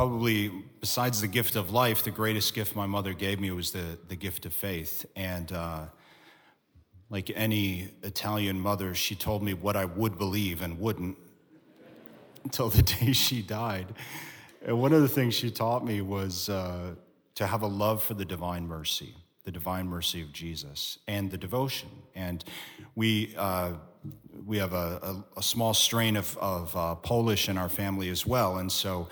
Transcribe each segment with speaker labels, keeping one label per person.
Speaker 1: probably, besides the gift of life, the greatest gift my mother gave me was the, the gift of faith. And uh, like any Italian mother, she told me what I would believe and wouldn't until the day she died. And one of the things she taught me was uh, to have a love for the divine mercy, the divine mercy of Jesus, and the devotion. And we, uh, we have a, a, a, small strain of, of uh, Polish in our family as well. And so,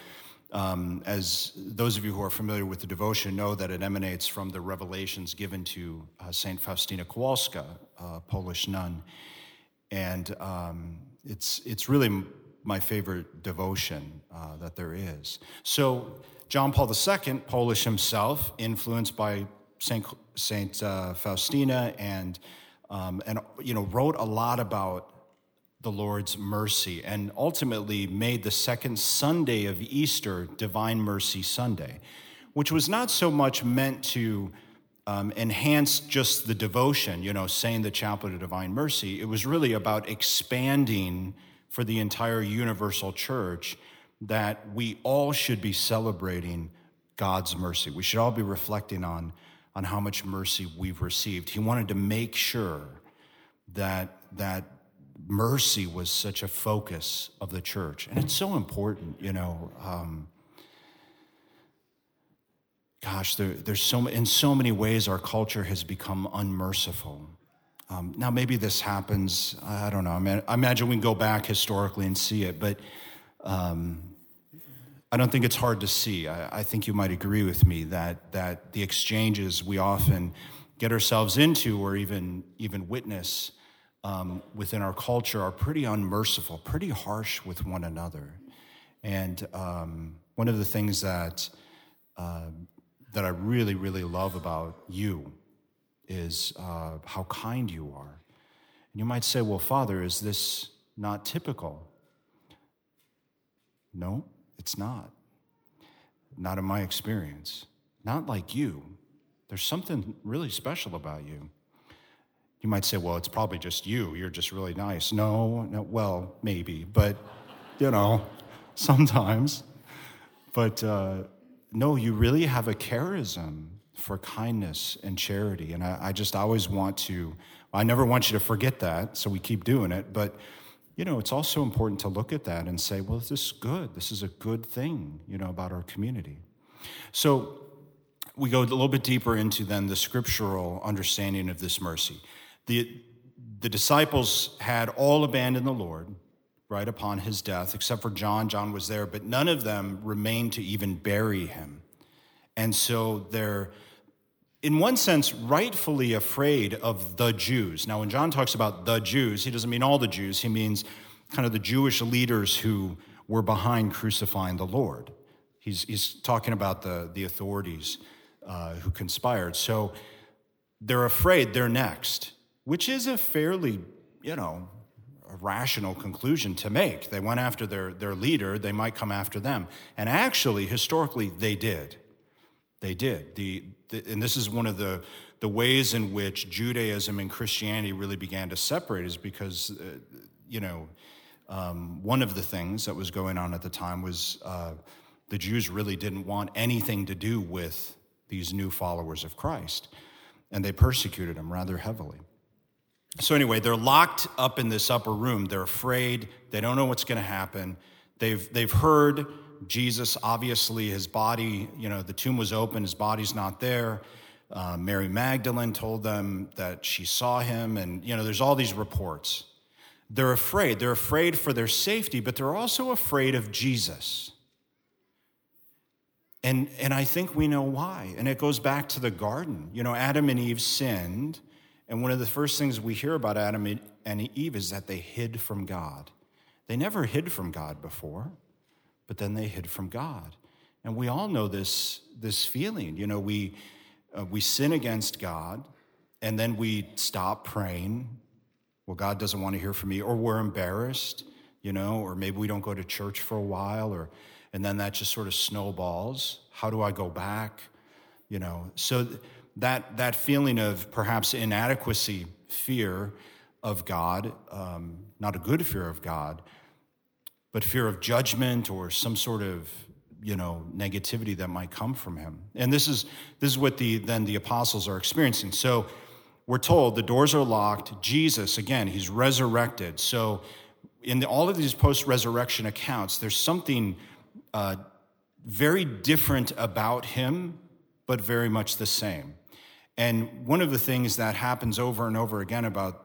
Speaker 1: um, as those of you who are familiar with the devotion know that it emanates from the revelations given to uh, St. Faustina Kowalska, a Polish nun. And um, it's, it's really my favorite devotion uh, that there is. So, John Paul II, Polish himself, influenced by Saint, Saint uh, Faustina, and um, and you know wrote a lot about the Lord's mercy, and ultimately made the second Sunday of Easter Divine Mercy Sunday, which was not so much meant to um, enhance just the devotion, you know, saying the Chaplet of Divine Mercy. It was really about expanding for the entire universal church that we all should be celebrating God's mercy. We should all be reflecting on, on how much mercy we've received. He wanted to make sure that, that mercy was such a focus of the church. And it's so important, you know. Um, gosh, there, there's so in so many ways our culture has become unmerciful. Um, now, maybe this happens, I don't know. I, mean, I, imagine we can go back historically and see it, but um, I don't think it's hard to see. I, I, think you might agree with me that, that the exchanges we often get ourselves into or even, even witness um, within our culture are pretty unmerciful, pretty harsh with one another. And um, one of the things that, uh, that I really, really love about you is uh, how kind you are. And you might say, well, Father, is this not typical? No, it's not. Not in my experience. Not like you. There's something really special about you. You might say, well, it's probably just you. You're just really nice. No, no well, maybe, but, you know, sometimes. But uh, no, you really have a charism for kindness and charity. And I, I, just always want to, I never want you to forget that, so we keep doing it. But, you know, it's also important to look at that and say, well, this is good. This is a good thing, you know, about our community. So we go a little bit deeper into then the scriptural understanding of this mercy. The, the disciples had all abandoned the Lord right upon his death, except for John. John was there, but none of them remained to even bury him. And so they're in one sense, rightfully afraid of the Jews. Now, when John talks about the Jews, he doesn't mean all the Jews, he means kind of the Jewish leaders who were behind crucifying the Lord. He's, he's talking about the, the authorities uh, who conspired. So they're afraid they're next, which is a fairly, you know, a rational conclusion to make. They went after their, their leader, they might come after them. And actually, historically, they did. They did. The, the, and this is one of the, the ways in which Judaism and Christianity really began to separate, is because, uh, you know, um, one of the things that was going on at the time was uh, the Jews really didn't want anything to do with these new followers of Christ, and they persecuted them rather heavily. So, anyway, they're locked up in this upper room. They're afraid. They don't know what's going to happen. They've, they've heard Jesus, obviously, his body, you know, the tomb was open, his body's not there. Uh, Mary Magdalene told them that she saw him, and, you know, there's all these reports. They're afraid. They're afraid for their safety, but they're also afraid of Jesus. And, and I think we know why. And it goes back to the garden. You know, Adam and Eve sinned, and one of the first things we hear about Adam and Eve is that they hid from God. They never hid from God before but then they hid from God. And we all know this, this feeling. You know, we, uh, we sin against God, and then we stop praying. Well, God doesn't want to hear from me, or we're embarrassed, you know, or maybe we don't go to church for a while, or and then that just sort of snowballs. How do I go back? You know, so that that feeling of perhaps inadequacy, fear of God, um, not a good fear of God, but fear of judgment or some sort of you know negativity that might come from him. And this is this is what the then the apostles are experiencing. So we're told the doors are locked. Jesus again he's resurrected. So in the, all of these post-resurrection accounts there's something uh, very different about him but very much the same and one of the things that happens over and over again about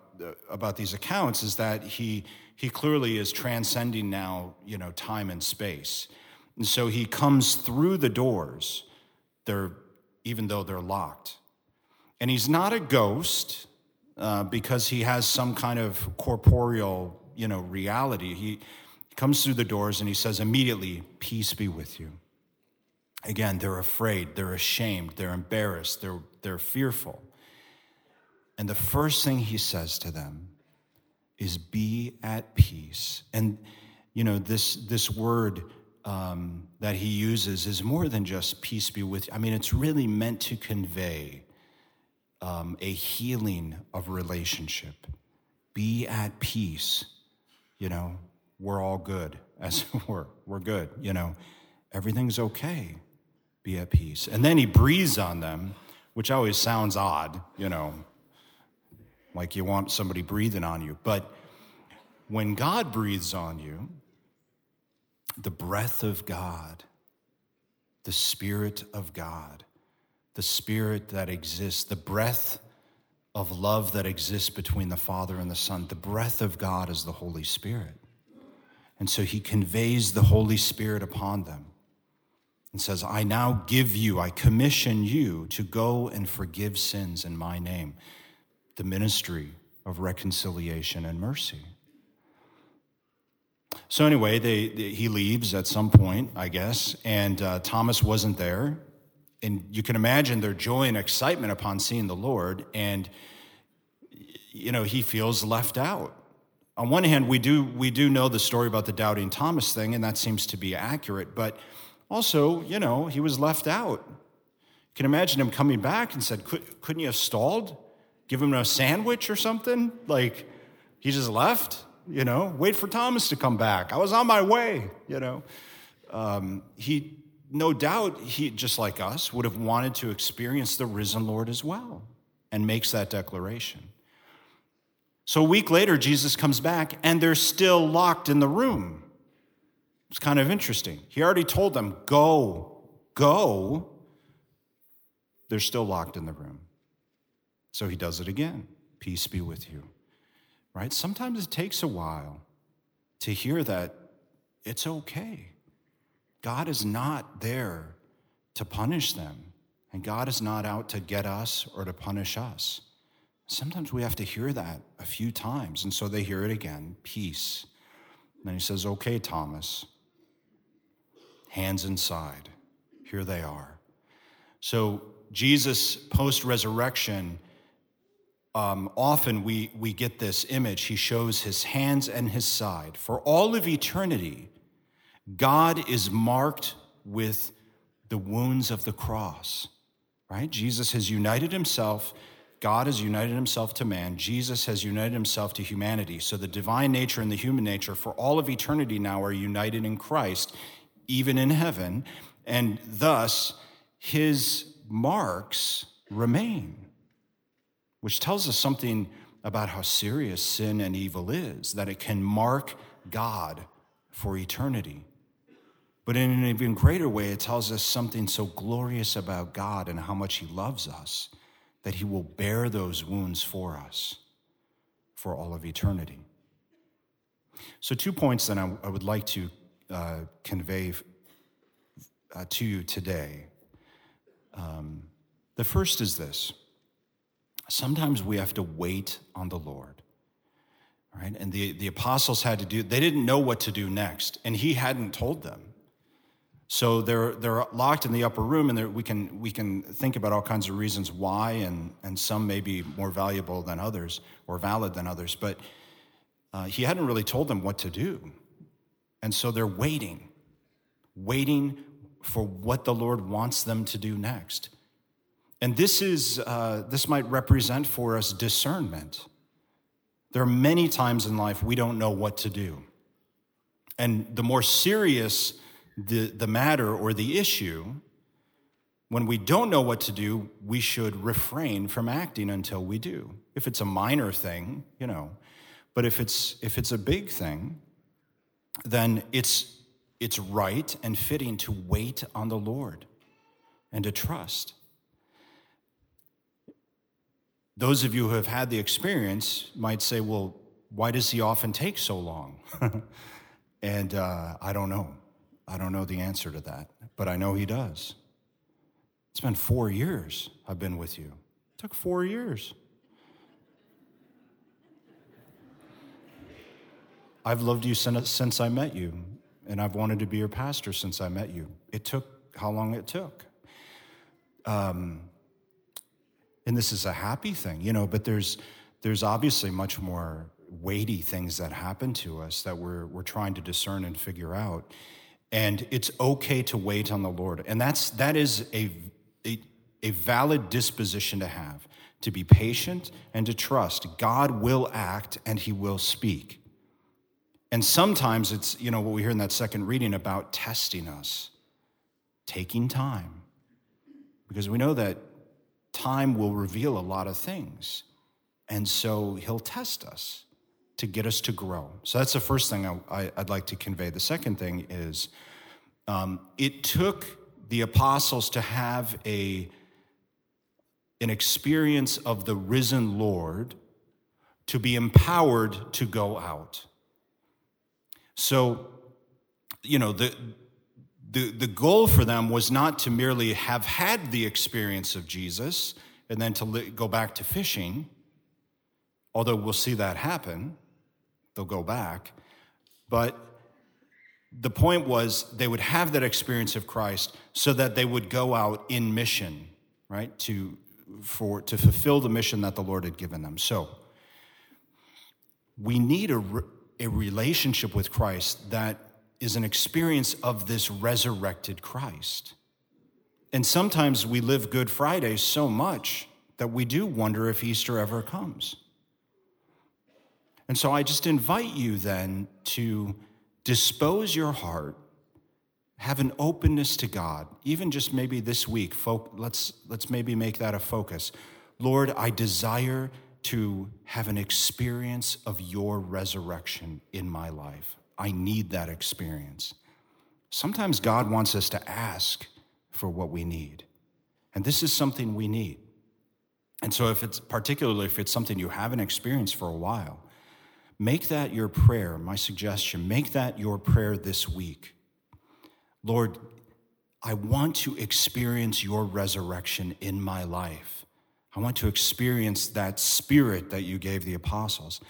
Speaker 1: about these accounts is that he he clearly is transcending now you know time and space and so he comes through the doors, they're, even though they're locked. And he's not a ghost uh, because he has some kind of corporeal, you know, reality. He comes through the doors and he says immediately, Peace be with you. Again, they're afraid, they're ashamed, they're embarrassed, they're, they're fearful. And the first thing he says to them is, Be at peace. And, you know, this, this word, um, that he uses is more than just peace be with you. I mean, it's really meant to convey um, a healing of relationship. Be at peace. You know, we're all good, as we're, we're good. You know, everything's okay. Be at peace. And then he breathes on them, which always sounds odd, you know, like you want somebody breathing on you. But when God breathes on you, the breath of God, the Spirit of God, the Spirit that exists, the breath of love that exists between the Father and the Son. The breath of God is the Holy Spirit. And so he conveys the Holy Spirit upon them and says, I now give you, I commission you to go and forgive sins in my name, the ministry of reconciliation and mercy. So anyway, they, they, he leaves at some point, I guess, and uh, Thomas wasn't there. And you can imagine their joy and excitement upon seeing the Lord, and you know he feels left out. On one hand, we do we do know the story about the doubting Thomas thing, and that seems to be accurate. But also, you know, he was left out. You can imagine him coming back and said, Could, "Couldn't you have stalled? Give him a sandwich or something?" Like he just left you know, wait for Thomas to come back. I was on my way, you know. Um, he, no doubt, he, just like us, would have wanted to experience the risen Lord as well and makes that declaration. So a week later, Jesus comes back and they're still locked in the room. It's kind of interesting. He already told them, go, go. They're still locked in the room. So he does it again. Peace be with you right? Sometimes it takes a while to hear that it's okay. God is not there to punish them, and God is not out to get us or to punish us. Sometimes we have to hear that a few times, and so they hear it again peace. And then he says, Okay, Thomas, hands inside. Here they are. So, Jesus, post resurrection, um, often we, we get this image. He shows his hands and his side. For all of eternity, God is marked with the wounds of the cross, right? Jesus has united himself. God has united himself to man. Jesus has united himself to humanity. So the divine nature and the human nature for all of eternity now are united in Christ, even in heaven. And thus, his marks remain which tells us something about how serious sin and evil is, that it can mark God for eternity. But in an even greater way, it tells us something so glorious about God and how much He loves us that He will bear those wounds for us for all of eternity. So, two points that I, would like to uh, convey uh, to you today. Um, the first is this sometimes we have to wait on the Lord. Right? And the, the apostles had to do, they didn't know what to do next, and he hadn't told them. So they're, they're locked in the upper room, and we, can, we can think about all kinds of reasons why, and, and some may be more valuable than others or valid than others, but uh, he hadn't really told them what to do. And so they're waiting, waiting for what the Lord wants them to do next. And this is uh, this might represent for us discernment. There are many times in life we don't know what to do. And the more serious the, the matter or the issue, when we don't know what to do, we should refrain from acting until we do. If it's a minor thing, you know, but if it's if it's a big thing, then it's it's right and fitting to wait on the Lord and to trust. Those of you who have had the experience might say, well, why does he often take so long? and uh, I don't know. I don't know the answer to that, but I know he does. It's been four years I've been with you. It took four years. I've loved you since I met you, and I've wanted to be your pastor since I met you. It took how long it took. Um, and this is a happy thing, you know, but there's, there's obviously much more weighty things that happen to us that we're, we're trying to discern and figure out. And it's okay to wait on the Lord. And that's, that is a, a, a valid disposition to have, to be patient and to trust. God will act and he will speak. And sometimes it's, you know, what we hear in that second reading about testing us, taking time. Because we know that time will reveal a lot of things. And so he'll test us to get us to grow. So that's the first thing I, would like to convey. The second thing is um, it took the apostles to have a, an experience of the risen Lord to be empowered to go out. So, you know, the, the, the goal for them was not to merely have had the experience of Jesus and then to li- go back to fishing, although we'll see that happen. They'll go back. But the point was they would have that experience of Christ so that they would go out in mission, right? To, for, to fulfill the mission that the Lord had given them. So we need a, a relationship with Christ that is an experience of this resurrected Christ. And sometimes we live Good Friday so much that we do wonder if Easter ever comes. And so I just invite you then to dispose your heart, have an openness to God, even just maybe this week. let's, let's maybe make that a focus. Lord, I desire to have an experience of your resurrection in my life. I need that experience. Sometimes God wants us to ask for what we need. And this is something we need. And so, if it's particularly if it's something you haven't experienced for a while, make that your prayer. My suggestion make that your prayer this week. Lord, I want to experience your resurrection in my life. I want to experience that spirit that you gave the apostles.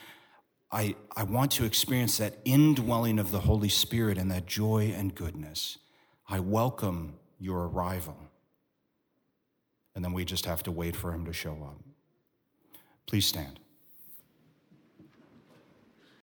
Speaker 1: I, I want to experience that indwelling of the Holy Spirit and that joy and goodness. I welcome your arrival. And then we just have to wait for him to show up. Please stand.